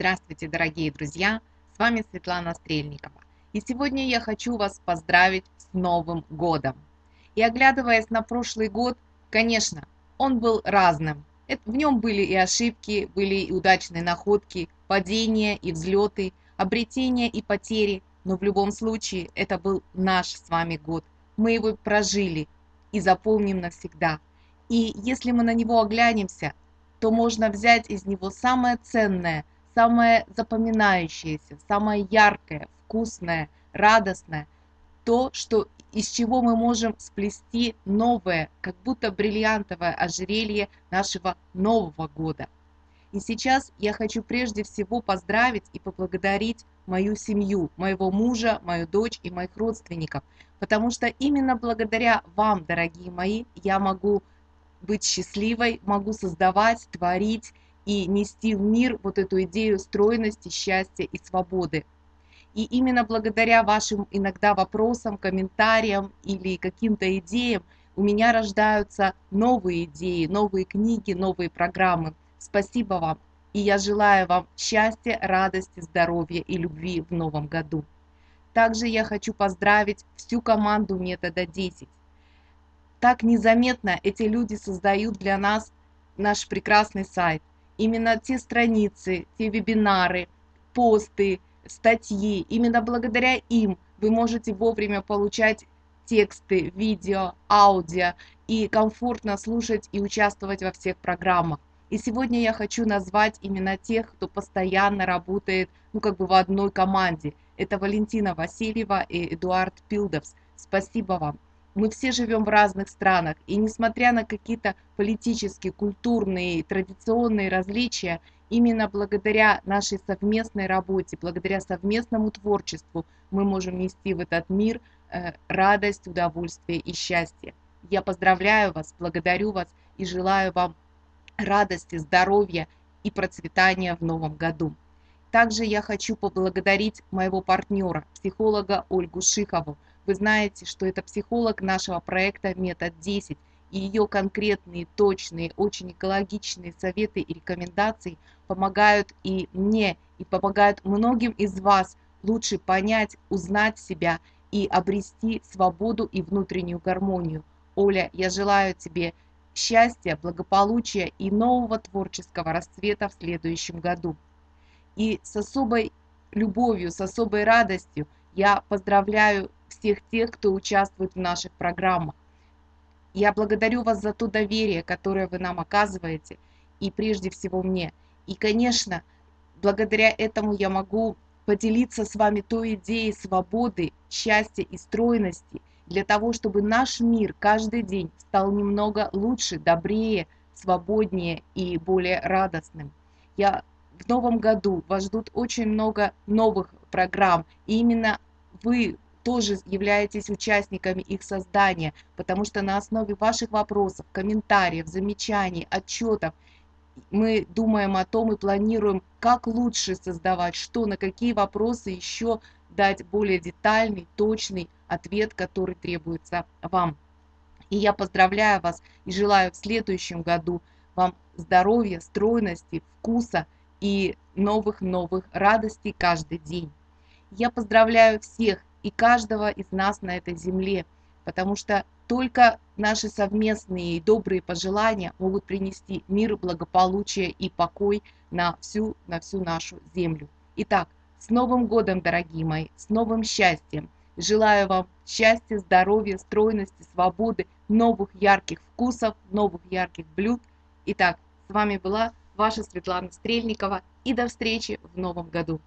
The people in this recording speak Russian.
Здравствуйте, дорогие друзья! С вами Светлана Стрельникова. И сегодня я хочу вас поздравить с Новым годом. И оглядываясь на прошлый год, конечно, он был разным. В нем были и ошибки, были и удачные находки, падения и взлеты, обретения и потери, но в любом случае это был наш с вами год. Мы его прожили и запомним навсегда. И если мы на него оглянемся, то можно взять из него самое ценное, самое запоминающееся, самое яркое, вкусное, радостное, то, что из чего мы можем сплести новое, как будто бриллиантовое ожерелье нашего Нового года. И сейчас я хочу прежде всего поздравить и поблагодарить мою семью, моего мужа, мою дочь и моих родственников, потому что именно благодаря вам, дорогие мои, я могу быть счастливой, могу создавать, творить и нести в мир вот эту идею стройности, счастья и свободы. И именно благодаря вашим иногда вопросам, комментариям или каким-то идеям у меня рождаются новые идеи, новые книги, новые программы. Спасибо вам. И я желаю вам счастья, радости, здоровья и любви в новом году. Также я хочу поздравить всю команду метода 10 так незаметно эти люди создают для нас наш прекрасный сайт. Именно те страницы, те вебинары, посты, статьи, именно благодаря им вы можете вовремя получать тексты, видео, аудио и комфортно слушать и участвовать во всех программах. И сегодня я хочу назвать именно тех, кто постоянно работает, ну как бы в одной команде. Это Валентина Васильева и Эдуард Пилдовс. Спасибо вам. Мы все живем в разных странах, и несмотря на какие-то политические, культурные, традиционные различия, именно благодаря нашей совместной работе, благодаря совместному творчеству мы можем нести в этот мир э, радость, удовольствие и счастье. Я поздравляю вас, благодарю вас и желаю вам радости, здоровья и процветания в новом году. Также я хочу поблагодарить моего партнера, психолога Ольгу Шихову, вы знаете, что это психолог нашего проекта «Метод 10», и ее конкретные, точные, очень экологичные советы и рекомендации помогают и мне, и помогают многим из вас лучше понять, узнать себя и обрести свободу и внутреннюю гармонию. Оля, я желаю тебе счастья, благополучия и нового творческого расцвета в следующем году. И с особой любовью, с особой радостью я поздравляю всех тех, кто участвует в наших программах. Я благодарю вас за то доверие, которое вы нам оказываете, и прежде всего мне. И, конечно, благодаря этому я могу поделиться с вами той идеей свободы, счастья и стройности, для того, чтобы наш мир каждый день стал немного лучше, добрее, свободнее и более радостным. Я в новом году вас ждут очень много новых программ, и именно вы тоже являетесь участниками их создания, потому что на основе ваших вопросов, комментариев, замечаний, отчетов мы думаем о том и планируем, как лучше создавать, что, на какие вопросы еще дать более детальный, точный ответ, который требуется вам. И я поздравляю вас и желаю в следующем году вам здоровья, стройности, вкуса и новых-новых радостей каждый день. Я поздравляю всех и каждого из нас на этой земле, потому что только наши совместные и добрые пожелания могут принести мир, благополучие и покой на всю, на всю нашу землю. Итак, с Новым годом, дорогие мои, с новым счастьем! Желаю вам счастья, здоровья, стройности, свободы, новых ярких вкусов, новых ярких блюд. Итак, с вами была ваша Светлана Стрельникова и до встречи в новом году.